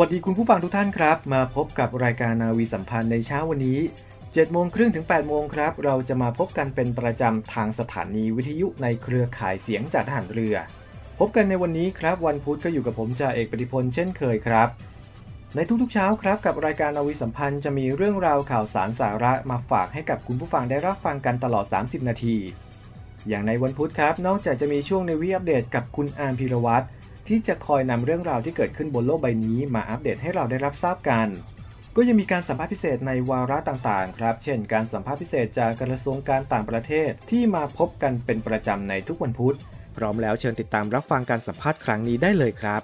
วัสดีคุณผู้ฟังทุกท่านครับ มาพบกับรายการนาวีสัมพันธ์ในเช้าวันนี้7โมงครึ่งถึง8โมงครับ เราจะมาพบกันเป็นประจำทางสถานีวิทยุในเครือข่ายเสียงจากทหารเรือ พบกันในวันนี้ครับ วันพุธก็อยู่กับผมจ่าเอกปฏิพลเช่นเคยครับ ในทุกๆเช้าครับกับรายการนาวีสัมพันธ์จะมีเรื่องราวข่าวสารสาระมาฝากให้กับคุณผู้ฟังได้รับฟังกันตลอด 30 นาที อย่างในวันพุธครับ นอกจากจะมีช่วงในวีอัปเดตกับคุณอาร์มพีรวัตร ที่จะคอยนำเรื่องราวที่เกิดขึ้นบนโลกใบนี้มาอัปเดตให้เราได้รับทราบกัน ก็ยังมีการสัมภาษณ์พิเศษในวาระต่างๆ ครับ เช่น การสัมภาษณ์พิเศษจากกระทรวงการต่างประเทศที่มาพบกันเป็นประจำในทุกวันพุธ พร้อมแล้วเชิญติดตามรับฟังการสัมภาษณ์ครั้งนี้ได้เลยครับ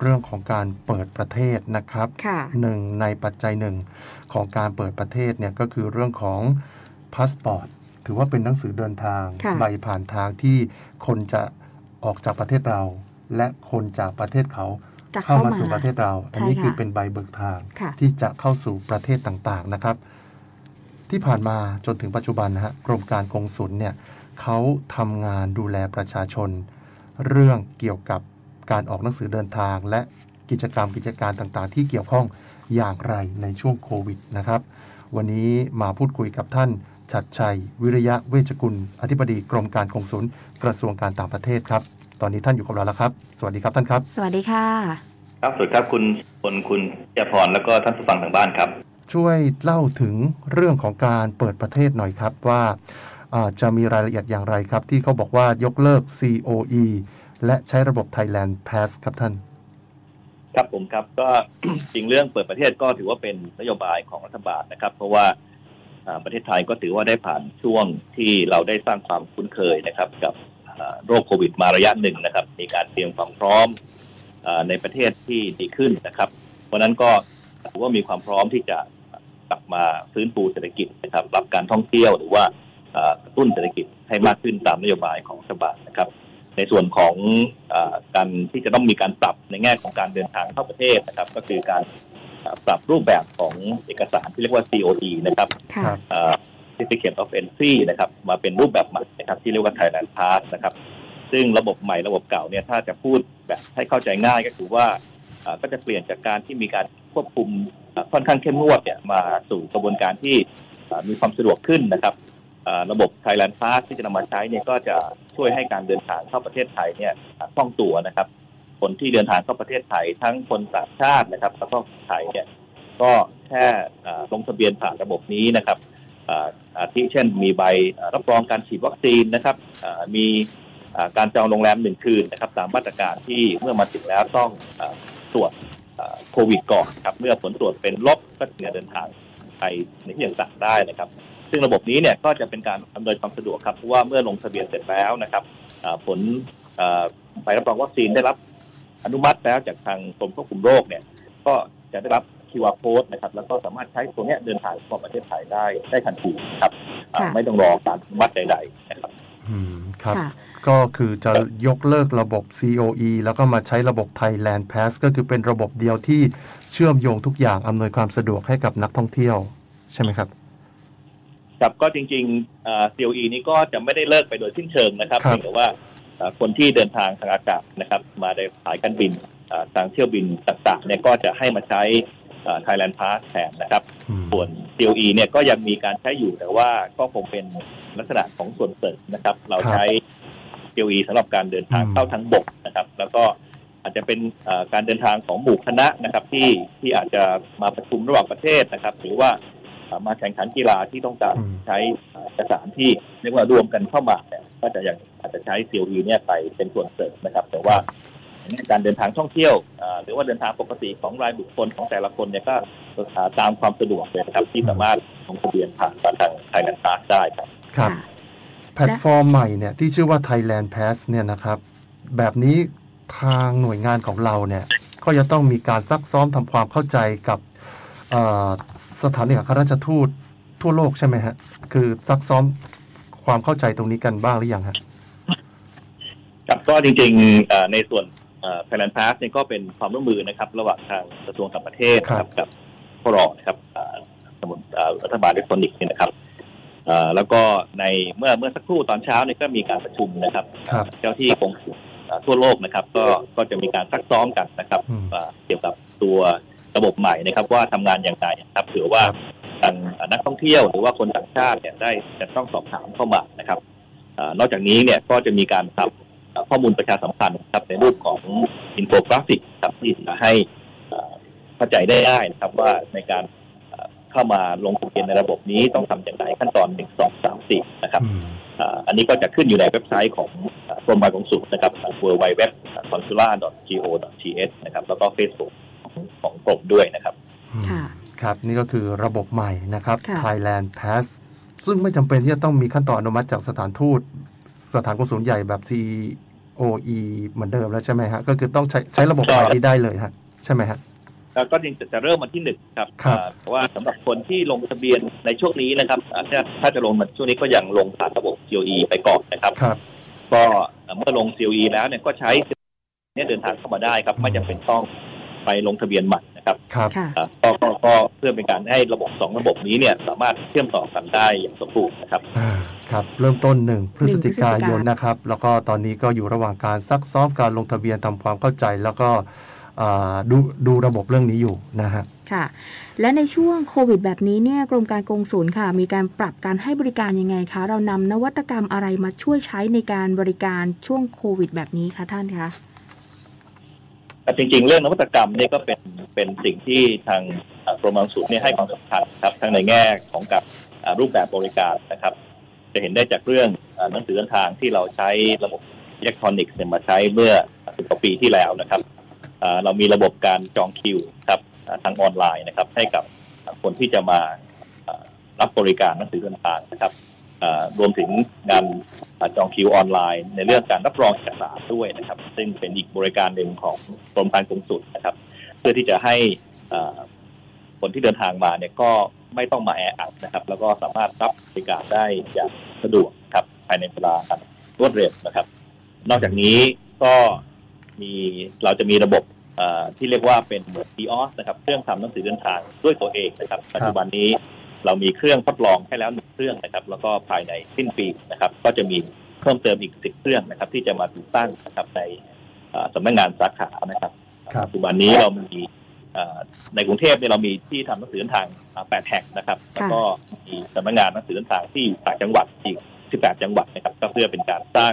เรื่องของการเปิดประเทศนะครับค่ะ หนึ่งในปัจจัยหนึ่งของการเปิดประเทศเนี่ยก็คือเรื่องของพาสปอร์ต ถือว่าเป็นหนังสือเดินทางค่ะใบผ่านทางที่คนจะออกจากประเทศเรา และคนจากประเทศเขาจะเข้าเข้ามามาสู่ประเทศเรา อันนี้ใช่ค่ะคือเป็นใบเบิกทางค่ะที่จะเข้าสู่ประเทศต่างๆนะครับ ที่ผ่านมาจนถึงปัจจุบันนะฮะกรมการกงสุลเนี่ยเขาทำงานดูแลประชาชน เรื่องเกี่ยวกับการออกหนังสือเดินทาง และกิจกรรมกิจการต่างๆ ที่เกี่ยวข้องอย่างไรในช่วงโควิดนะครับ วันนี้มาพูดคุยกับท่าน ชัดชัย วิริยะเวชกุล อธิบดีกรมการกงสุลกระทรวงการต่างประเทศครับ ตอนนี้ท่านอยู่กับเราแล้วครับ สวัสดีครับท่านครับ สวัสดีค่ะ ครับสวัสดีครับคุณพลคุณเจยพรแล้วก็ท่านผู้ฟังทางบ้านครับ ช่วยเล่าถึงเรื่องของการเปิดประเทศหน่อยครับว่าอ่าจะมีรายละเอียดอย่างไรครับ ที่เขาบอกว่ายกเลิก COE และใช้ระบบ Thailand Pass ครับท่าน ครับผมครับก็จริงเรื่องเปิดประเทศก็ถือว่าเป็นนโยบายของรัฐบาลนะครับ เพราะว่าอ่า ประเทศไทยก็ถือว่าได้ผ่านช่วงที่เราได้สร้างความคุ้นเคยนะครับ กับโรคโควิดมาระยะหนึ่งนะครับ มีการเตรียมความพร้อมอในประเทศที่ดีขึ้นนะครับ เพราะนั้นก็ถือว่ามีความพร้อมที่จะกลับมาฟื้นฟูเศรษฐกิจนะครับ รับการท่องเที่ยวหรือว่ากระตุ้นเศรษฐกิจให้มากขึ้นตามนโยบายของรัฐบาลนะครับ ในส่วนของอการที่จะต้องมีการปรับในแง่ของการเดินทางเข้าประเทศนะครับ ก็คือการ ปรับรูปแบบของเอกสารที่เรียกว่า COD นะครับค่ะครับอ่า Certificate of Entry นะครับ มาเป็นรูปแบบใหม่นะครับ ที่เรียกว่า Thailand Pass นะครับ ซึ่งระบบใหม่ระบบเก่าเนี่ยถ้าจะพูดแบบให้เข้าใจง่ายก็คือว่าอ่าก็จะเปลี่ยนจากการที่มีการควบคุมอ่าค่อนข้างเข้มงวดเนี่ยมาสู่กระบวนการที่อ่ามีความสะดวกขึ้นนะครับอ่าระบบ Thailand Pass ที่จะนำมาใช้เนี่ยก็จะช่วยให้การเดินทางเข้าประเทศไทยเนี่ยอ่าคล่องตัวนะครับ คนที่เดินทางเข้าประเทศไทยทั้งคนต่างชาตินะครับแล้วก็คนไทยเนี่ยก็แค่ลงทะเบียนผ่านระบบนี้นะครับอาที่เช่นมีใบรับรองการฉีดวัคซีนนะครับมีการจองโรงแรมหนึ่งคืนนะครับตามมาตรการที่เมื่อมาถึงแล้วต้องอตรวจโควิดก่อนครับเมื่อผลตรวจเป็นลบก็ถึงจะเดินทางไปในที่ต่างๆได้นะครับ ซึ่งระบบนี้เนี่ยก็จะเป็นการอำนวยความสะดวกครับเพราะว่าเมื่อลงทะเบียนเสร็จแล้วนะครับผลใบรับรองวัคซีนได้รับ อนุมัติแล้วจากทางกรมควบคุมโรคเนี่ย ก็จะได้รับ QR code นะครับ แล้วก็สามารถใช้ตัวเนี้ยเดินทางเข้าประเทศไทยได้ได้ทันทีครับอ่าค่ะไม่ต้องรอการอนุมัติใดๆนะครับ อืมครับค่ะก็คือจะยกเลิกระบบ COE แล้วก็มาใช้ระบบ Thailand Pass ก็คือเป็นระบบเดียวที่เชื่อมโยงทุกอย่างอำนวยความสะดวกให้กับนักท่องเที่ยว ใช่ไหมครับครับก็จริงๆอ่า COE นี้ก็จะไม่ได้เลิกไปโดยสิ้นเชิงนะครับครับเพียงแต่ว่าอ่า คนที่เดินทางทางอากาศนะครับ มาในสายการบินอ่าทางเที่ยวบินต่างๆเนี่ยก็จะให้มาใช้อ่า Thailand Pass แทนนะครับอืมส่วน COE เนี่ยก็ยังมีการใช้อยู่แต่ว่าก็คงเป็นลักษณะของส่วนเสริมนะครับ เราใช้ COE COE สำหรับการเดินทางอืมเข้าทางบกนะครับ แล้วก็อาจจะเป็นเอ่อการเดินทางของหมู่คณะนะครับ ที่ที่อาจจะมาประชุมระหว่างประเทศนะครับ หรือว่า เอ่อมาแข่งขันกีฬาที่ต้องการอืมใช้เอ่อเอกสารที่เรียกว่ารวมกันเข้ามาเนี่ยก็จะอย่างอาจจะใช้ COE เนี่ยไปเป็นส่วนเสริมนะครับ แต่ว่าการเดินทางท่องเที่ยวเอ่อหรือว่าเดินทางปกติของรายบุคคลของแต่ละคนเนี่ยก็เอ่อตามความสะดวกเลยนะครับที่สามารถลงทะเบียนผ่านทางไทยแลนด์พาสได้ครับครับค่ะแพลตฟอร์มใหม่เนี่ยที่ชื่อว่า Thailand Pass เนี่ยนะครับ แบบนี้ทางหน่วยงานของเราเนี่ย ก็จะต้องมีการซักซ้อมทำความเข้าใจกับเอ่อ สถานเอกอัครราชทูตทั่วโลกใช่ไหมฮะ คือซักซ้อมความเข้าใจตรงนี้กันบ้างหรือยังฮะครับก็จริงๆเอ่อในส่วนThailand Pass เนี่ยก็เป็นความร่วมมือนะครับ ระหว่างทางกระทรวงต่างประเทศนะครับกับสพร.นะครับเอ่อสำนักงานเอ่อรัฐบาลอิเล็กทรอนิกส์เนี่ยนะครับเอ่อแล้วก็ในเมื่อเมื่อสักครู่ตอนเช้าเนี่ยก็มีการประชุมนะครับกับเจ้าหน้าที่กงสุลเอ่อทั่วโลกนะครับ ก็ก็จะมีการซักซ้อมกันนะครับอืมเอ่อเกี่ยวกับตัว ระบบใหม่นะครับ ว่าทำงานอย่างไรนะครับเผื่อว่าทางนักท่องเที่ยวหรือว่าคนต่างชาติเนี่ยได้จะต้องสอบถามเข้ามานะครับนอกจากนี้เนี่ยก็จะมีการทำข้อมูลประชาสัมพันธ์ครับในรูปของอินโฟกราฟิกครับที่จะให้เข้าใจได้ง่ายนะครับว่าในการเข้ามาลงทะเบียนในระบบนี้ต้องทำอย่างไรขั้นตอนหนึ่งสองสามสี่นะครับอันนี้ก็จะขึ้นอยู่ในเว็บไซต์ของกรมการกงสุลนะครับ w w w c o n s u l a g o t h นะครับแล้วก็ Facebook ของของกรมด้วยนะครับค่ะครับ นี่ก็คือระบบใหม่นะครับค่ะ Thailand Pass ซึ่งไม่จำเป็นที่จะต้องมีขั้นตอนอนุมัติจากสถานทูต สถานกงสุลใหญ่แบบ COE เหมือนเดิมแล้วใช่ไหมฮะ ก็คือต้องใช้ใช้ระบบใหม่นี้ได้เลยฮะ ใช่ไหมฮะแล้วก็จริงๆจะเริ่มวันที่หนึ่งครับครับอ่าเพราะว่าสำหรับคนที่ลงทะเบียนในช่วงนี้นะครับอ่าถ้าถ้าจะลงมาช่วงนี้ก็ยังลงผ่านระบบ COE ไปก่อนนะครับครับ ก็เมื่อลง COE แล้วเนี่ยก็ใช้เนี่ยเดินทางเข้ามาได้ครับ ไม่จำเป็นต้อง ไปลงทะเบียนใหม่นะครับครับค่ะอ่าก็ก็ก็เพื่อเป็นการให้ระบบสองระบบนี้เนี่ยสามารถเชื่อมต่อกันได้อย่างสมบูรณ์นะครับอ่าครับ เริ่มต้นหนึ่งพฤศจิกายนพฤศจิกายนนะครับ แล้วก็ตอนนี้ก็อยู่ระหว่างการซักซ้อมการลงทะเบียนทำความเข้าใจ แล้วก็อ่าดูดูระบบเรื่องนี้อยู่นะฮะค่ะ และในช่วงโควิดแบบนี้เนี่ยกรมการกงสุลค่ะ มีการปรับการให้บริการยังไงคะ เรานำนวัตกรรมอะไรมาช่วยใช้ในการบริการช่วงโควิดแบบนี้คะท่านคะแต่ จริงๆ เรื่องนวัตกรรมเนี่ยก็เป็นเป็นสิ่งที่ทางกรมการสุขเนี่ยให้ความสำคัญครับทั้งในแง่ของกับรูปแบบบริการนะครับ จะเห็นได้จากเรื่องหนังสือเดินทางที่เราใช้ระบบอิเล็กทรอนิกส์เนี่ยมาใช้เมื่อสิบกว่าปีที่แล้วนะครับเรามีระบบการจองคิวครับทางออนไลน์นะครับ ให้กับคนที่จะมารับบริการหนังสือเดินทางนะครับ รวมถึงการจองคิวออนไลน์ ในเรื่องการรับรองเอกสารด้วยนะครับ ซึ่งเป็นอีกบริการหนึ่งของกรมการกงสุลนะครับ เพื่อที่จะให้คนที่เดินทางมาเนี่ยก็ไม่ต้องมาแออัดนะครับ แล้วก็สามารถรับบริการได้อย่างสะดวกครับภายในเวลาอันรวดเร็วนะครับ นอกจากนี้ก็มีเราจะมีระบบที่เรียกว่าเป็นเหมือน e o s นะครับ เครื่องทำหนังสือเดินทางด้วยตัวเองนะครับ ปัจจุบันนี้ เรามีเครื่องทดลองให้แล้วหนึ่งเครื่องนะครับ แล้วก็ภายในสิ้นปีนะครับ ก็จะมีเพิ่มเติมอีกสิบเครื่องนะครับ ที่จะมาติดตั้งนะครับในอ่าสำนักงานสาขานะครับครับปัจจุบันนี้เรามีเอ่อในกรุงเทพเนี่ยเรามีที่ทำหนังสือเดินทางอ่า8แห่งนะครับ แล้วก็มีสำนักงานหนังสือเดินทางที่ต่างจังหวัดอีก18จังหวัดนะครับ ก็เพื่อเป็นการสร้าง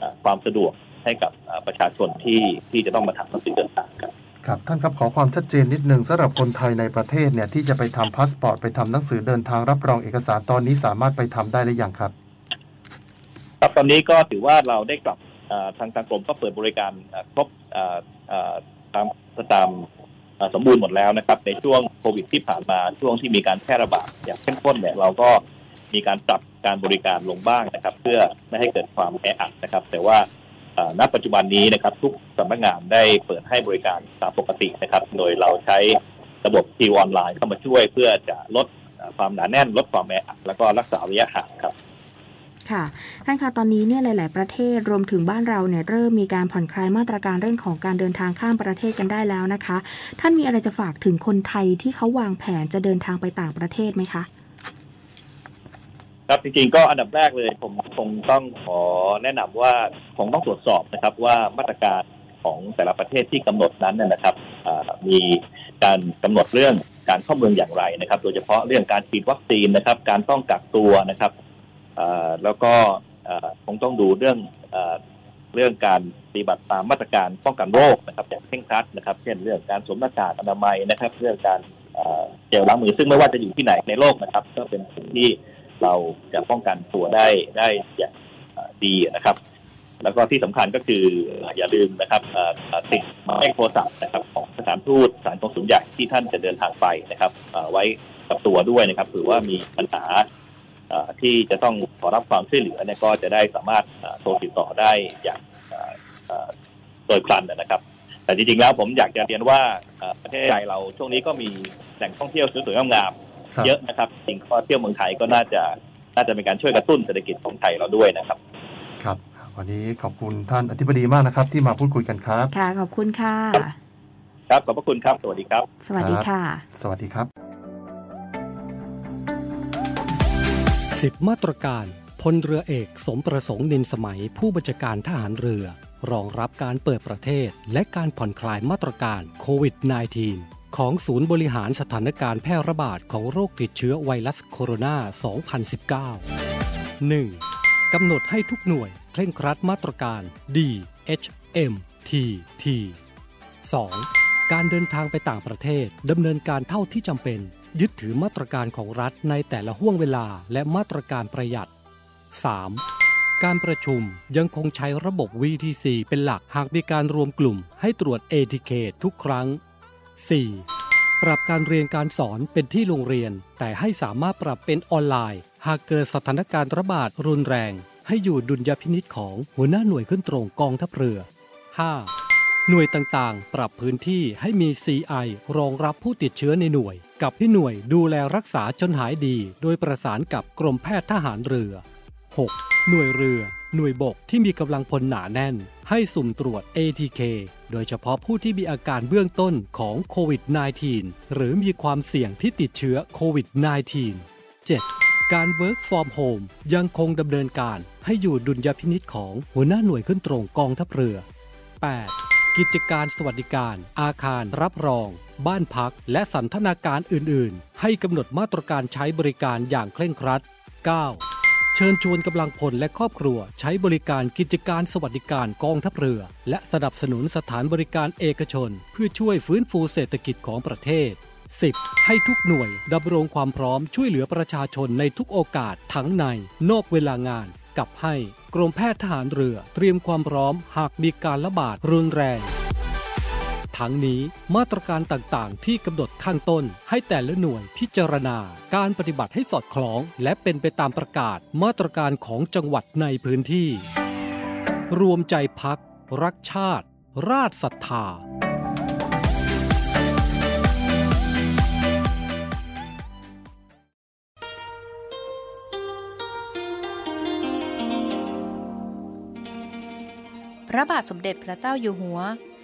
อ่าความสะดวกให้กับอ่าประชาชนที่ที่จะต้องมาทำหนังสือเดินทางครับ ครับท่านครับขอความชัดเจนนิดนึงสำหรับคนไทยในประเทศเนี่ยที่จะไปทำพาสปอร์ตไปทำหนังสือเดินทางรับรองเอกสารตอนนี้สามารถไปทำได้หรือยังครับครับตอนนี้ก็ถือว่าเราได้กลับทางทางกรมก็เปิดบริการครบตามตามสมบูรณ์หมดแล้วนะครับ ในช่วงโควิดที่ผ่านมาช่วงที่มีการแพร่ระบาดอย่างเข้มข้นเนี่ยเราก็มีการปรับการบริการลงบ้างนะครับ เพื่อไม่ให้เกิดความแออัดนะครับ แต่ว่า ณปัจจุบันนี้นะครับ ทุกสำนักงานได้เปิดให้บริการตามปกตินะครับ โดยเราใช้ระบบทีวออนไลน์เข้ามาช่วยเพื่อจะลดความหนาแน่น ลดความแออัดแล้วก็รักษาระยะห่างครับค่ะท่านคะตอนนี้เนี่ยหลาย ๆ ประเทศรวมถึงบ้านเราเนี่ยเริ่มมีการผ่อนคลายมาตรการเรื่องของการเดินทางข้ามประเทศกันได้แล้วนะคะ ท่านมีอะไรจะฝากถึงคนไทยที่เขาวางแผนจะเดินทางไปต่างประเทศไหมคะ ครับจริงๆก็อันดับแรกเลย ผมคงต้องขอแนะนำว่าคงต้องตรวจสอบนะครับว่ามาตรการของแต่ละประเทศที่กำหนดนั้นนะครับมีการกำหนดเรื่องการเข้าเมืองอย่างไรนะครับ โดยเฉพาะเรื่องการฉีดวัคซีนนะครับ การต้องกักตัวนะครับแล้วก็คงต้องดูเรื่องเรื่องการปฏิบัติตามมาตรการป้องกันโรคนะครับอย่างเคร่งครัดนะครับ เช่นเรื่องการสวมหน้ากากอนามัยนะครับ เรื่องการเจลล้างมือซึ่งไม่ว่าจะอยู่ที่ไหนในโลกนะครับ ก็เป็นสิ่งที่ เราจะป้องกันตัวได้ได้อย่างดีนะครับ แล้วก็ที่สำคัญก็คืออย่าลืมนะครับติดหมายเลขโทรศัพท์นะครับของสถานทูตสถานกงสุลใหญ่ที่ท่านจะเดินทางไปนะครับไว้กับตัวด้วยนะครับหรือว่ามีปัญหาที่จะต้องขอรับความช่วยเหลือเนี่ยก็จะได้สามารถโทรติดต่อได้อย่างโดยพลันนะครับ แต่จริงๆแล้วผมอยากจะเรียนว่าประเทศไทยเราช่วงนี้ก็มีแหล่งท่องเที่ยวสวยๆงาม เยอะนะครับจริงก็เที่ยวเมืองไทยก็น่าจะน่าจะเป็นการช่วยกระตุ้นเศรษฐกิจของไทยเราด้วยนะครับ ครับ วันนี้ขอบคุณท่านอธิบดีมากนะครับ ที่มาพูดคุยกันครับ ค่ะ ขอบคุณค่ะ ครับ ขอบพระคุณครับ สวัสดีครับ สวัสดีค่ะ สวัสดีครับ 10 มาตรการพลเรือเอกสมประสงค์นินสมัยผู้บัญชาการทหารเรือ รองรับการเปิดประเทศ และการผ่อนคลายมาตรการโควิด -19 ของศูนย์บริหารสถานการณ์แพร่ระบาดของโรคติดเชื้อไวรัสโคโรนา 2019 1. กำหนดให้ทุกหน่วยเคร่งครัดมาตรการ D H M T T 2. การเดินทางไปต่างประเทศดำเนินการเท่าที่จำเป็น ยึดถือมาตรการของรัฐในแต่ละห่วงเวลาและมาตรการประหยัด 3. การประชุมยังคงใช้ระบบ VTC เป็นหลักหากมีการรวมกลุ่มให้ตรวจ ATK ทุกครั้ง 4. ปรับการเรียนการสอนเป็นที่โรงเรียน แต่ให้สามารถปรับเป็นออนไลน์ หากเกิดสถานการณ์ระบาดรุนแรง ให้อยู่ดุลยพินิษของหัวหน้าหน่วยขึ้นตรงกองทัพเรือ 5. หน่วยต่างๆ ปรับพื้นที่ให้มี CI รองรับผู้ติดเชื้อในหน่วย กับที่หน่วยดูแลรักษาจนหายดี โดยประสานกับกรมแพทย์ทหารเรือ 6. หน่วยเรือ หน่วยบกที่มีกำลังพลหนาแน่น ให้สุ่มตรวจ ATK โดยเฉพาะผู้ที่มีอาการเบื้องต้นของโควิด -19 หรือมีความเสี่ยงที่ติดเชื้อโควิด -19 7. การ Work from Home ยังคงดำเนินการให้อยู่ดุลยพินิษของหัวหน้าหน่วยขึ้นตรงกองทัพเรือ 8. กิจการสวัสดิการ อาคารรับรอง บ้านพักและสันทนาการอื่น ๆ ให้กำหนดมาตรการใช้บริการอย่างเคร่งครัด 9. เชิญชวนกำลังพลและครอบครัว ใช้บริการกิจการสวัสดิการกองทัพเรือ และสนับสนุนสถานบริการเอกชน เพื่อช่วยฟื้นฟูเศรษฐกิจของประเทศ 10. ให้ทุกหน่วยดำรงความพร้อมช่วยเหลือประชาชนในทุกโอกาสทั้งใน นอกเวลางานกับให้กรมแพทย์ทหารเรือ เตรียมความพร้อมหากมีการระบาดรุนแรง ทั้งนี้มาตรการต่างๆ ที่กำหนดข้างต้น ให้แต่ละหน่วยพิจารณา การปฏิบัติให้สอดคล้อง และเป็นไปตามประกาศ มาตรการของจังหวัดในพื้นที่ รวมใจพัก รักชาติ ราชศรัทธา พระบาทสมเด็จพระเจ้าอยู่หัว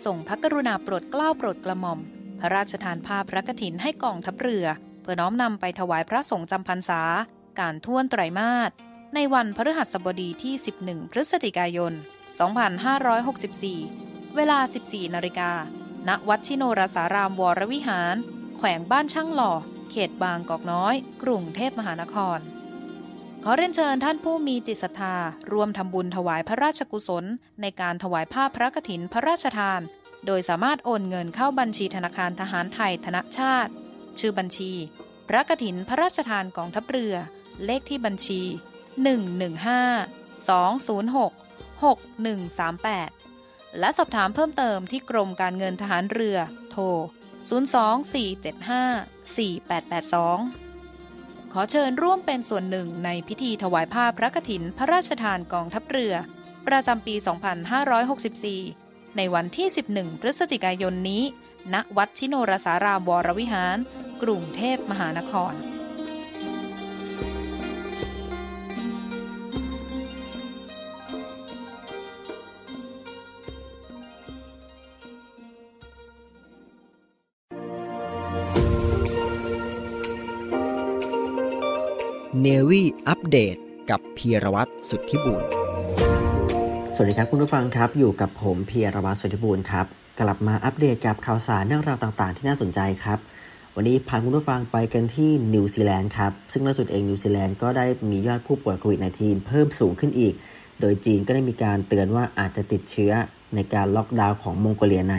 ส่งพระกรุณาโปรดเกล้าโปรดกระหม่อม พระราชทานภาพระกฐินให้กองทัพเรือ เพื่อน้อมนำไปถวายพระสงฆ์จำพรรษา การท่วนไตรมาสในวันพฤหัสบดีที่ 11 พฤศจิกายน 2564 เวลา 14 นาฬิกา ณ วัดชิโนรสารามวรวิหาร แขวงบ้านช่างหล่อ เขตบางกอกน้อย กรุงเทพมหานคร อเรียนเชิญท่านผู้มีจิตศรัทธาร่วมทำบุญถวายพระราชกุศล ในการถวายภาพพระกฐินพระราชทาน โดยสามารถโอนเงินเข้าบัญชีธนาคารทหารไทยธนชาติ ชื่อบัญชี พระกฐินพระราชทานกองทัพเรือ เลขที่บัญชี 115 206 6138 และสอบถามเพิ่มเติมที่กรมการเงินทหารเรือ โทร 024754882 ขอเชิญร่วมเป็นส่วนหนึ่งในพิธีถวายผ้าพพระกฐินพระราชทานกองทัพเรือ ประจำปี 2564 ในวันที่ 11 พฤศจิกายนนี้ ณ วัดชิโนรสารามวรวิหาร กรุงเทพมหานคร เนวี่อัปเดตกับพีรวัตรสุทธิบุญสวัสดีครับคุณผู้ฟังครับ อยู่กับผมเพียรวัตรสุทธิบูรณ์ครับ กลับมาอัปเดตกับข่าวสารเรื่องราวต่างๆ ที่น่าสนใจครับ วันนี้พาคุณผู้ฟังไปกันที่นิวซีแลนด์ครับ ซึ่งล่าสุดเองนิวซีแลนด์ก็ได้มียอดผู้ป่วยโควิด -19 เพิ่มสูงขึ้นอีก โดยจีนก็ได้มีการเตือนว่าอาจจะติดเชื้อในการล็อกดาวน์ของมองโกเลียใน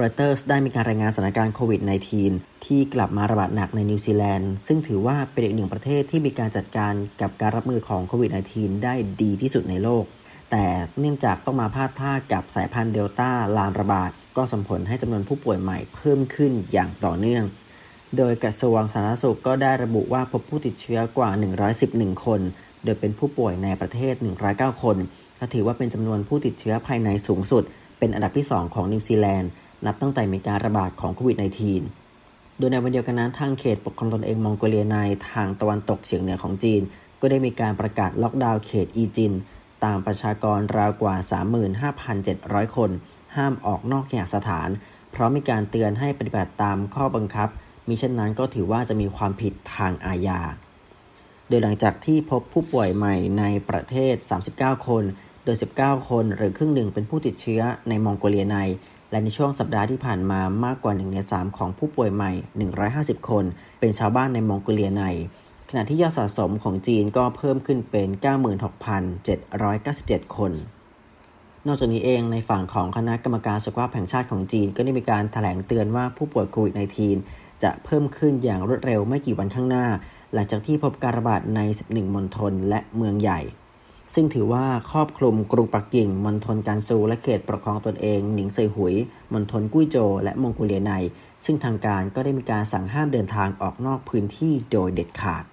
รอยเตอร์สได้มีการรายงานสถานการณ์โควิด -19 ที่กลับมาระบาดหนักในนิวซีแลนด์ ซึ่งถือว่าเป็นอีกหนึ่งประเทศที่มีการจัดการกับการรับมือของโควิด -19 ได้ดีที่สุดในโลก แต่เนื่องจากต้องมาพาดท่ากับสายพันธุ์เดลต้าลามระบาด ก็ส่งผลให้จำนวนผู้ป่วยใหม่เพิ่มขึ้นอย่างต่อเนื่อง โดยกระทรวงสาธารณสุขก็ได้ระบุว่าพบผู้ติดเชื้อกว่า 111 คน โดยเป็นผู้ป่วยในประเทศ 109 คนและถือว่าเป็นจำนวนผู้ติดเชื้อภายในสูงสุด เป็นอันดับที่ 2 ของนิวซีแลนด์ นับตั้งแต่มีการระบาดของโควิด -19 โดยในวันเดียวกันนั้นทางเขตปกครองตนเองมองโกเลียในทางตะวันตกเฉียงเหนือของจีน ก็ได้มีการประกาศล็อกดาวน์เขตอีจิน ตามประชากรราวกว่า 35,700 คน ห้ามออกนอกเคหสถาน เพราะมีการเตือนให้ปฏิบัติตามข้อบังคับ มิเช่นนั้นก็ถือว่าจะมีความผิดทางอาญา โดยหลังจากที่พบผู้ป่วยใหม่ในประเทศ 39 คน โดย 19 คนหรือครึ่งหนึ่งเป็นผู้ติดเชื้อในมองโกเลียใน และในช่วงสัปดาห์ที่ผ่านมามากกว่า1ใน3ของผู้ป่วยใหม่ 150 คน เป็นชาวบ้านในมองโกเลียใน ขณะที่ยอดสะสมของจีนก็เพิ่มขึ้นเป็น 96,797 คน นอกจากนี้เองในฝั่งของคณะกรรมการสุขภาพแห่งชาติของจีน ก็ได้มีการถแถลงเตือนว่าผู้ป่วยโควิด -19 จะเพิ่มขึ้นอย่างรวดเร็วไม่กี่วันข้างหน้า หลังจากที่พบการระบาดใน 11 มณฑลและเมืองใหญ่ ซึ่งถือว่าครอบคลุมกรุงปักกิ่งมณฑลการซูและเขตปกครองตนเอง หนิงเซยหุยมณฑลกุ้ยโจวและมองโกเลียใน ซึ่งทางการก็ได้มีการสั่งห้ามเดินทางออกนอกพื้นที่โดยเด็ดขาด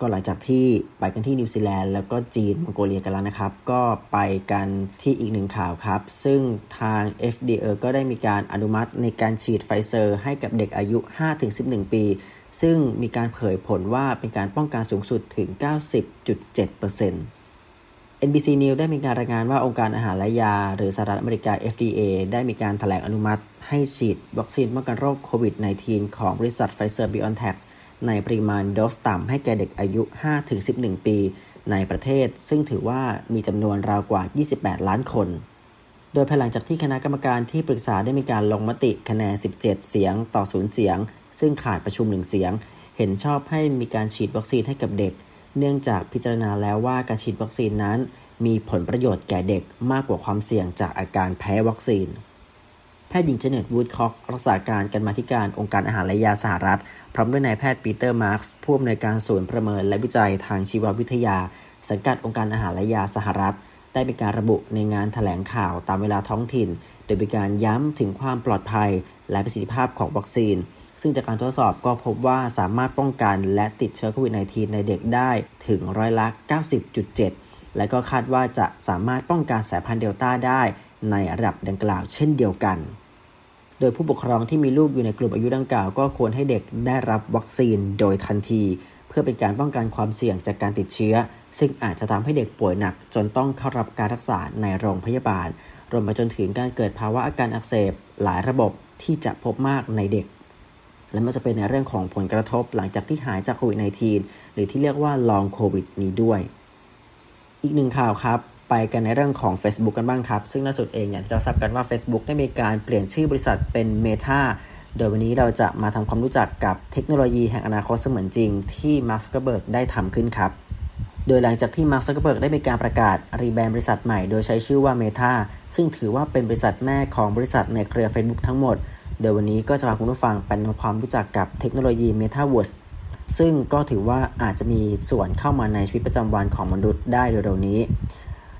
ก็หลังจากที่ไปกันที่นิวซีแลนด์แล้วก็จีนมองโกเลียกันแล้วนะครับ ก็ไปกันที่อีกหนึ่งข่าวครับ ซึ่งทาง FDA ก็ได้มีการอนุมัติในการฉีดไฟเซอร์ ให้กับเด็กอายุ 5-11 ปี ซึ่งมีการเผยผลว่าเป็นการป้องกันสูงสุดถึง 90.7% NBC News ได้มีการรายงานว่าองค์การอาหารและยา หรือสหรัฐอเมริกา FDA ได้มีการถแถลงอนุมัติให้ฉีดวัคซีนป้องกันโรคโควิด -19 ของบริษัท Pfizer BioNTech ในปริมาณโดสต่ำให้แก่เด็กอายุ 5-11 ปี ในประเทศ ซึ่งถือว่ามีจำนวนราวกว่า 28 ล้านคน โดยภายหลังจากที่คณะกรรมการที่ปรึกษาได้มีการลงมติคะแนน 17 เสียงต่อ 0 เสียง ซึ่งขาดประชุมหนึ่งเสียง เห็นชอบให้มีการฉีดวัคซีนให้กับเด็ก เนื่องจากพิจารณาแล้วว่าการฉีดวัคซีนนั้น มีผลประโยชน์แก่เด็กมากกว่าความเสี่ยงจากอาการแพ้วัคซีน แพทย์หญิงเจเน็ตวูดคอกรักษาการกรรมาธิการองค์การอาหารและยาสหรัฐ พร้อมด้วยนายแพทย์ปีเตอร์มาร์กส์ผู้อำนวยการศูนย์ประเมินและวิจัยทางชีววิทยา สังกัดองค์การอาหารและยาสหรัฐ ได้มีการระบุในงานแถลงข่าวตามเวลาท้องถิ่น โดยมีการย้ำถึงความปลอดภัย และประสิทธิภาพของวัคซีน ซึ่งจากการทดสอบก็พบว่าสามารถป้องกันและติดเชื้อโควิด -19 ในเด็กได้ถึงร้อยละ 90.7 และก็คาดว่าจะสามารถป้องกันสายพันธุ์เดลต้าได้ในระดับดังกล่าวเช่นเดียวกัน โดยผู้ปกครองที่มีลูกอยู่ในกลุ่มอายุดังกล่าว ก็ควรให้เด็กได้รับวัคซีนโดยทันที เพื่อเป็นการป้องกันความเสี่ยงจากการติดเชื้อ ซึ่งอาจจะทำให้เด็กป่วยหนัก จนต้องเข้ารับการรักษาในโรงพยาบาล รวมไปจนถึงการเกิดภาวะอาการอักเสบหลายระบบที่จะพบมากในเด็ก และมันจะเป็นในเรื่องของผลกระทบหลังจากที่หายจากโควิด -19 หรือที่เรียกว่าลองโควิดนี้ด้วย อีกหนึ่งข่าวครับ ไปกันในเรื่องของ Facebook กันบ้างครับ ซึ่งล่าสุดเองอย่างที่เราทราบกันว่า Facebook ได้มีการเปลี่ยนชื่อบริษัทเป็น Meta โดยวันนี้เราจะมาทำความรู้จักกับเทคโนโลยีแห่งอนาคตเสมือนจริง ที่มาร์คซักเกอร์เบิร์กได้ทำขึ้นครับ โดยหลังจากที่มาร์คซักเกอร์เบิร์กได้มีการประกาศรีแบรนด์บริษัทใหม่โดยใช้ชื่อว่า Meta ซึ่งถือว่าเป็นบริษัทแม่ของบริษัทในเครือ Facebook ทั้งหมด โดยวันนี้ก็จะพาคุณผู้ฟังไปทำความรู้จักกับเทคโนโลยี Metaverse ซึ่งก็ถือว่าอาจจะมีส่วนเข้ามาในชีวิตประจำวันของมนุษย์ได้เร็วๆนี้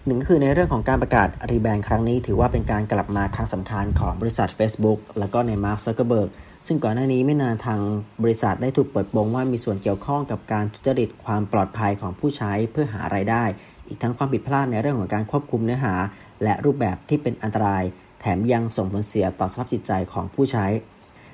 หนึ่งก็คือในเรื่องของการประกาศรีแบรนด์ครั้งนี้ ถือว่าเป็นการกลับมาครั้งสำคัญของบริษัท Facebook แล้วก็ในมาร์คซักเกอร์เบิร์กซึ่งก่อนหน้านี้ไม่นานทางบริษัทได้ถูกเปิดโปงว่ามีส่วนเกี่ยวข้องกับการทุจริตความปลอดภัยของผู้ใช้เพื่อหาไรายได้ อีกทั้งความผิดพลาดในเรื่องของการควบคุมเนื้อหา และรูปแบบที่เป็นอันตราย แถมยังส่งผลเสียต่อสภาพจิตใจของผู้ใช้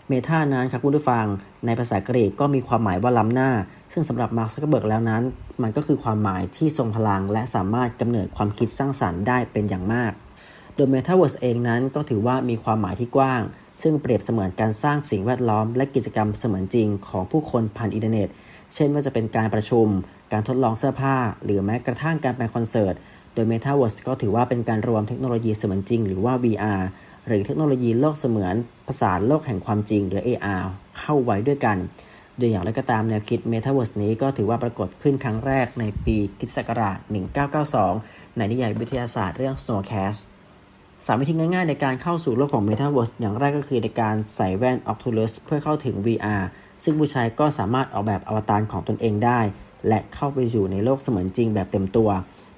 Meta นั้นครับคุณผู้ฟัง ในภาษากรีกก็มีความหมายว่าล้ำหน้า ซึ่งสำหรับมาร์คซักเกอร์เบิร์กแล้วนั้น มันก็คือความหมายที่ทรงพลัง และสามารถกำเนิดความคิดสร้างสรรค์ได้เป็นอย่างมาก โดย Metaverse เองนั้นก็ถือว่ามีความหมายที่กว้าง ซึ่งเปรียบเสมือนการสร้างสิ่งแวดล้อม และกิจกรรมเสมือนจริงของผู้คนผ่านอินเทอร์เน็ต เช่นว่าจะเป็นการประชุม การทดลองเสื้อผ้า หรือแม้กระทั่งการไปคอนเสิร์ต ดย Metaverse ก็ถือว่าเป็นการรวมเทคโนโลยีเสมือนจริง หรือว่า VR หรือเทคโนโลยีโลกเสมือนผสานโลกแห่งความจริง หรือ AR เข้าไว้ด้วยกัน โดยอย่างไรก็ตามแนวคิด Metaverse นี้ก็ถือว่าปรากฏขึ้นครั้งแรกในปีคิศ1992 ในนิยายวิทยาศาสตร์เรื่อง Snowcast สามวิธีง่ายๆในการเข้าสู่โลกของ Metaverse อย่างแรกก็คือในการใส่แว่น Oculus เพื่อเข้าถึง VR ซึ่งผู้ใช้ก็สามารถออกแบบอวตารของตนเองได้ และเข้าไปอยู่ในโลกเสมือนจริงแบบเต็มตัว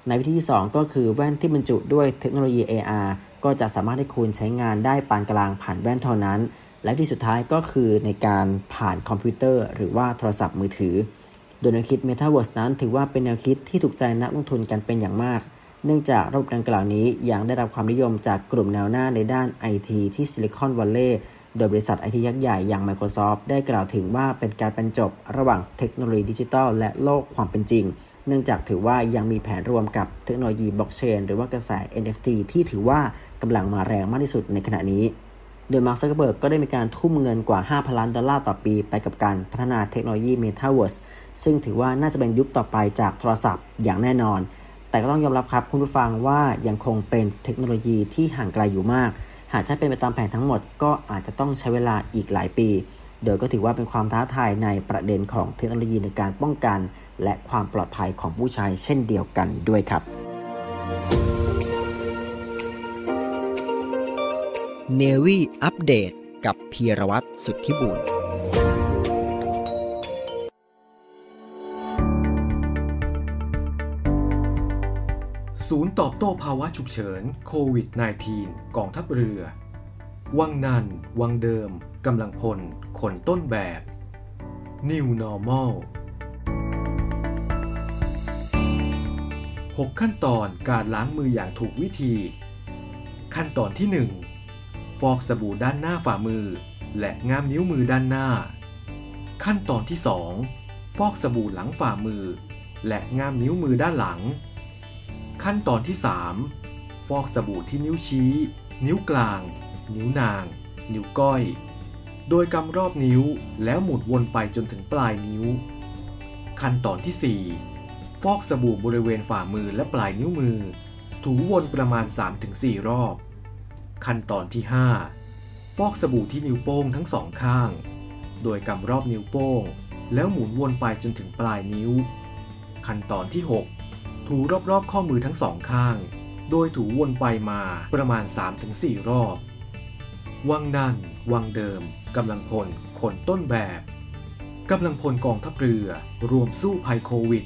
ในวิธีที่ 2 ก็คือแว่นที่บรรจุด้วยเทคโนโลยี AR ก็จะสามารถให้คุณใช้งานได้ปานกลางผ่านแว่นเท่านั้น และที่สุดท้ายก็คือในการผ่านคอมพิวเตอร์ หรือว่าโทรศัพท์มือถือ โดยแนวคิด Metaverse นั้น ถือว่าเป็นแนวคิดที่ถูกใจนักลงทุนกันเป็นอย่างมาก เนื่องจากระบบดังกล่าวนี้ยังได้รับความนิยมจากกลุ่มแนวหน้าในด้านไอทีที่ซิลิคอนวัลเลย์โดยบริษัทไอทียักษ์ใหญ่อย่าง Microsoft ได้กล่าวถึงว่าเป็นการบรรจบระหว่างเทคโนโลยีดิจิทัลและโลกความเป็นจริง เนื่องจากถือว่ายังมีแผนรวมกับเทคโนโลยีบล็อกเชนหรือว่ากระแส NFT ที่ถือว่ากำลังมาแรงมากที่สุดในขณะนี้ โดยมาร์คซักเกอร์เบิร์กก็ได้มีการทุ่มเงินกว่า 5,000 ล้านดอลลาร์ต่อปี ไปกับการพัฒนาเทคโนโลยี Metaverse ซึ่งถือว่าน่าจะเป็นยุคต่อไปจากโทรศัพท์อย่างแน่นอน แต่ก็ต้องยอมรับครับคุณผู้ฟังว่ายังคงเป็นเทคโนโลยีที่ห่างไกลอยู่มาก หากใช้เป็นไปตามแผนทั้งหมดก็อาจจะต้องใช้เวลาอีกหลายปี โดยก็ถือว่าเป็นความท้าทายในประเด็นของเทคโนโลยีในการป้องกัน และความปลอดภัยของผู้ใช้เช่นเดียวกันด้วยครับเนวีอัปเดตกับพีรวัตรสุทธิบุญศูนย์ตอบโต้ภาวะฉุกเฉินโควิด -19 กองทัพเรือ วังนัน วังเดิม กำลังพล คนต้นแบบ New Normal 6 ขั้นตอนการล้างมืออย่างถูกวิธี ขั้นตอนที่ 1 ฟอกสบู่ด้านหน้าฝ่ามือ และง่ามนิ้วมือด้านหน้า ขั้นตอนที่ 2 ฟอกสบู่หลังฝ่ามือ และง่ามนิ้วมือด้านหลัง ขั้นตอนที่ 3 ฟอกสบู่ที่นิ้วชี้ นิ้วกลาง นิ้วนาง นิ้วก้อย โดยกำรอบนิ้วแล้วหมุนวนไปจนถึงปลายนิ้ว ขั้นตอนที่ 4 ฟอกสบู่บริเวณฝ่ามือและปลายนิ้วมือ ถูวนประมาณ 3-4 รอบ ขั้นตอนที่ 5 ฟอกสบู่ที่นิ้วโป้งทั้งสองข้าง โดยกำรอบนิ้วโป้ง แล้วหมุนวนไปจนถึงปลายนิ้ว ขั้นตอนที่ 6 ถูรอบๆข้อมือทั้งสองข้าง โดยถูวนไปมาประมาณ 3-4 รอบ วังนั่น วังเดิมกำลังพลคนต้นแบบกำลังพลกองทัพเรือ รวมสู้ภัยโควิด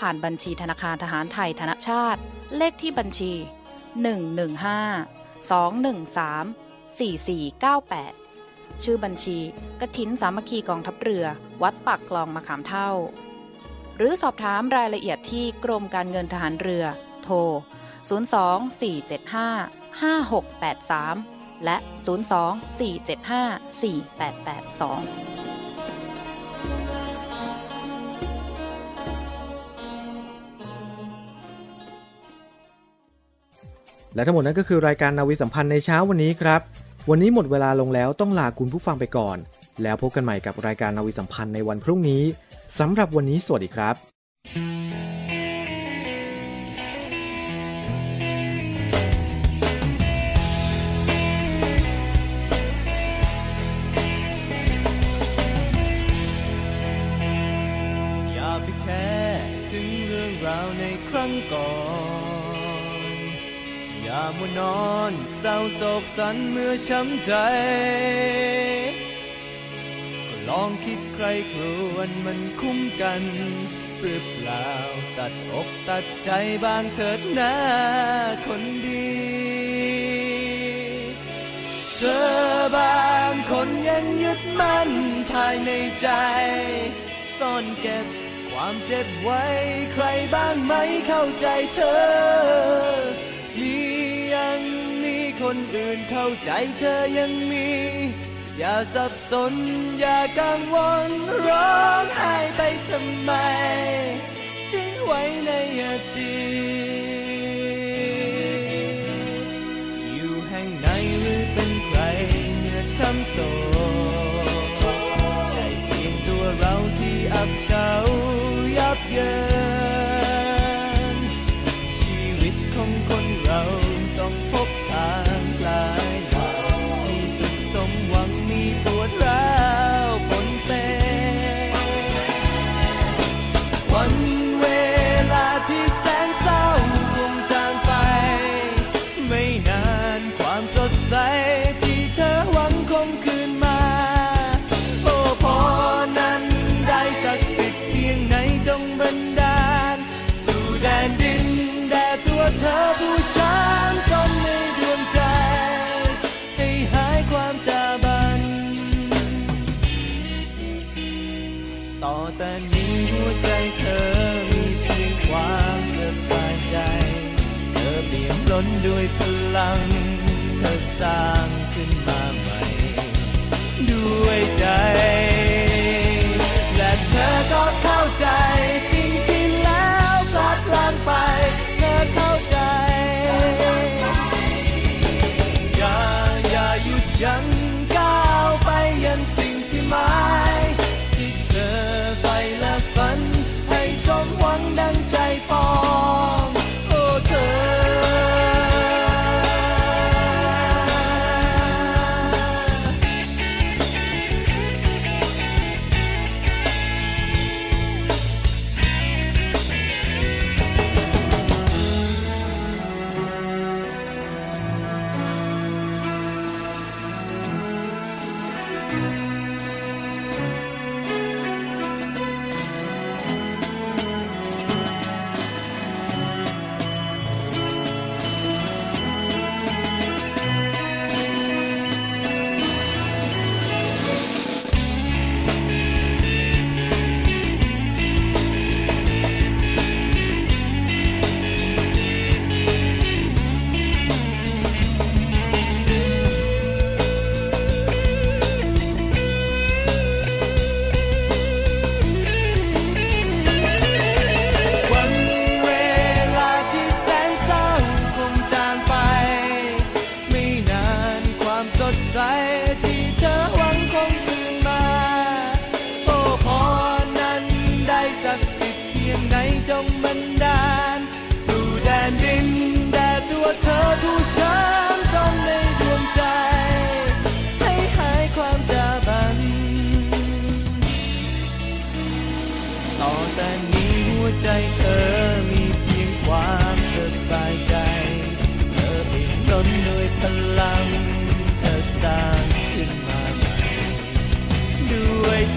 ผ่านบัญชีธนาคารทหารไทยธนชาติ เลขที่บัญชี 115 213 4498 ชื่อบัญชีกระถินสามัคคีกองทัพเรือ วัดปากคลองมะขามเท่า หรือสอบถามรายละเอียดที่กรมการเงินทหารเรือ โทร 024755683 และ 024754882 และทั้งหมดนั้นก็คือรายการนาวีสัมพันธ์ในเช้าวันนี้ครับ วันนี้หมดเวลาลงแล้วต้องลาคุณผู้ฟังไปก่อน แล้วพบกันใหม่กับรายการนาวีสัมพันธ์ในวันพรุ่งนี้สำหรับวันนี้สวัสดีครับ อกสันเมื่อช้ำใจ ก็ลองคิดใครครวนมันคุ้มกันหรือเปล่าตัดอกตัดใจบางเถิดหน้าคนดี เธอบางคนยังยึดมั่นภายในใจ ซ่อนเก็บความเจ็บไว้ใครบ้างไม่เข้าใจเธอ คนอื่นเข้าใจเธอยังมี อย่าสับสน อย่ากังวลร้องไห้ไปทำไม ทิ้งไว้ในอดีตอยู่แห่งไหนหรือเป็นใครเมื่อช้ำโศกใช่เพียงตัวเราที่อับเฉายับเยิน alone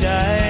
day.